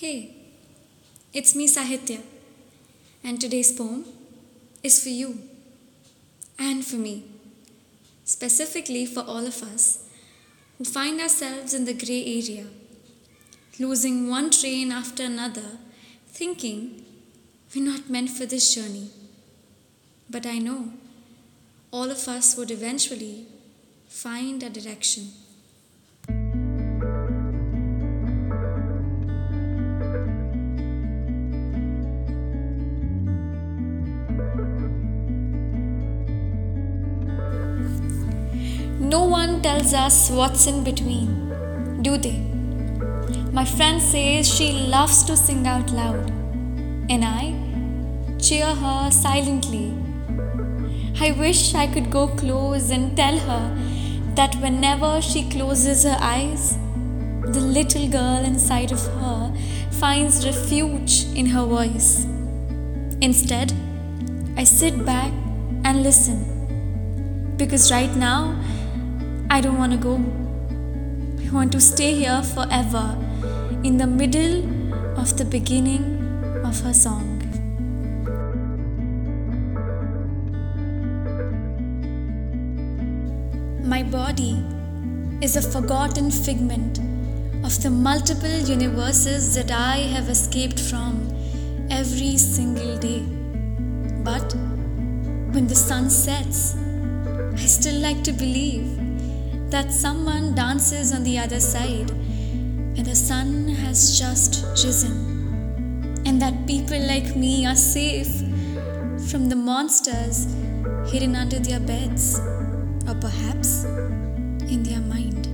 Hey, it's me Sahitya, and today's poem is for you and for me, specifically for all of us who find ourselves in the grey area, losing one train after another, thinking we're not meant for this journey. But I know all of us would eventually find a direction. Tells us what's in between, do they? My friend says she loves to sing out loud, and I cheer her silently. I wish I could go close and tell her that whenever she closes her eyes, the little girl inside of her finds refuge in her voice. Instead, I sit back and listen because right now I don't want to go. I want to stay here forever in the middle of the beginning of her song. My body is a forgotten figment of the multiple universes that I have escaped from every single day. But when the sun sets, I still like to believe that someone dances on the other side when the sun has just risen, and that people like me are safe from the monsters hidden under their beds, or perhaps in their mind.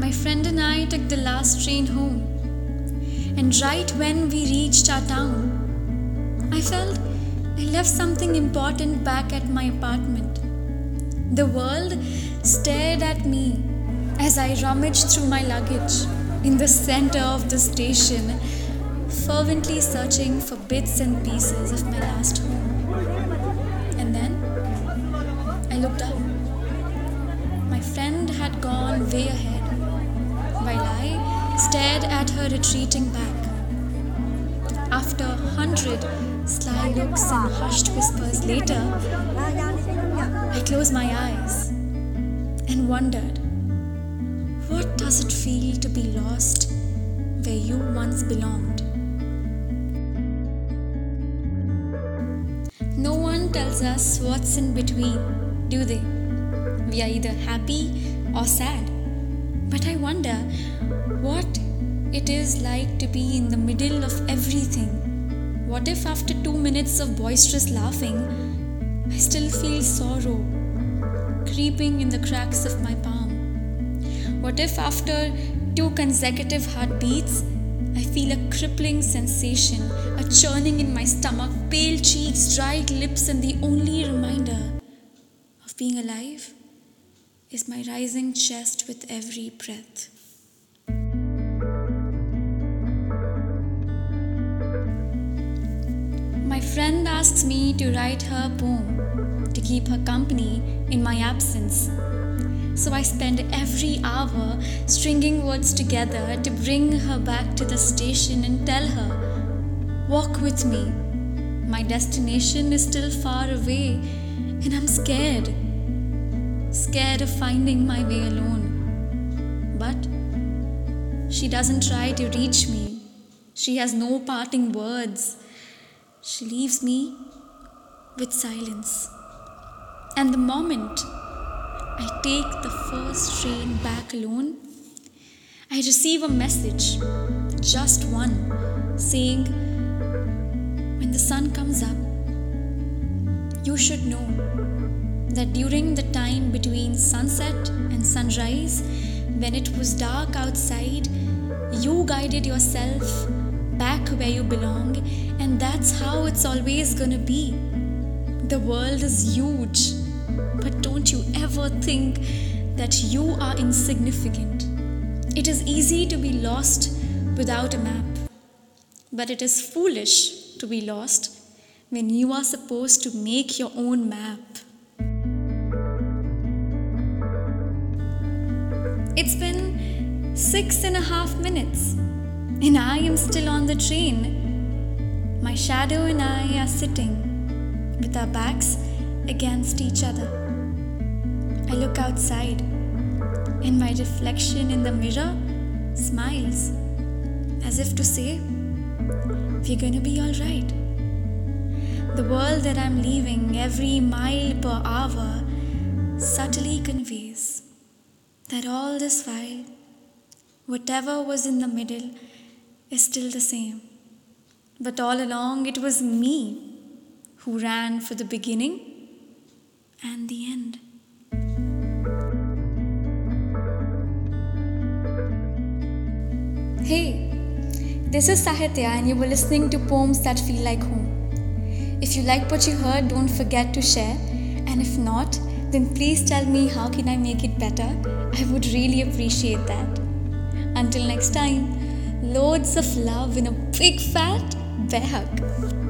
My friend and I took the last train home, and right when we reached our town, I felt I left something important back at my apartment. The world stared at me as I rummaged through my luggage in the center of the station, fervently searching for bits and pieces of my last home. And then I looked up. My friend had gone way ahead, while I stared at her retreating back. After a hundred sly looks and hushed whispers later, I closed my eyes and wondered what does it feel to be lost where you once belonged? No one tells us what's in between, do they? We are either happy or sad. But I wonder what it is like to be in the middle of everything. What if after two minutes of boisterous laughing, I still feel sorrow creeping in the cracks of my palm? What if after two consecutive heartbeats, I feel a crippling sensation, a churning in my stomach, pale cheeks, dried lips, and the only reminder of being alive is my rising chest with every breath. Friend asks me to write her a poem to keep her company in my absence. So I spend every hour stringing words together to bring her back to the station and tell her, Walk with me. My destination is still far away and I'm scared. Scared of finding my way alone. But she doesn't try to reach me. She has no parting words. She leaves me with silence. And the moment I take the first train back alone, I receive a message, just one, saying, When the sun comes up, you should know that during the time between sunset and sunrise, when it was dark outside, you guided yourself back where you belong, and that's how it's always gonna be. The world is huge, but don't you ever think that you are insignificant. It is easy to be lost without a map, but it is foolish to be lost when you are supposed to make your own map. It's been six and a half minutes, and I am still on the train. My shadow and I are sitting with our backs against each other. I look outside, and my reflection in the mirror smiles as if to say, We're gonna be alright. The world that I'm leaving every mile per hour subtly conveys that all this while, whatever was in the middle is still the same. But all along, it was me who ran for the beginning and the end. Hey, this is Sahitya, and you were listening to Poems That Feel Like Home. If you liked what you heard, don't forget to share. And if not, then please tell me how can I make it better. I would really appreciate that. Until next time, loads of love in a big fat hug.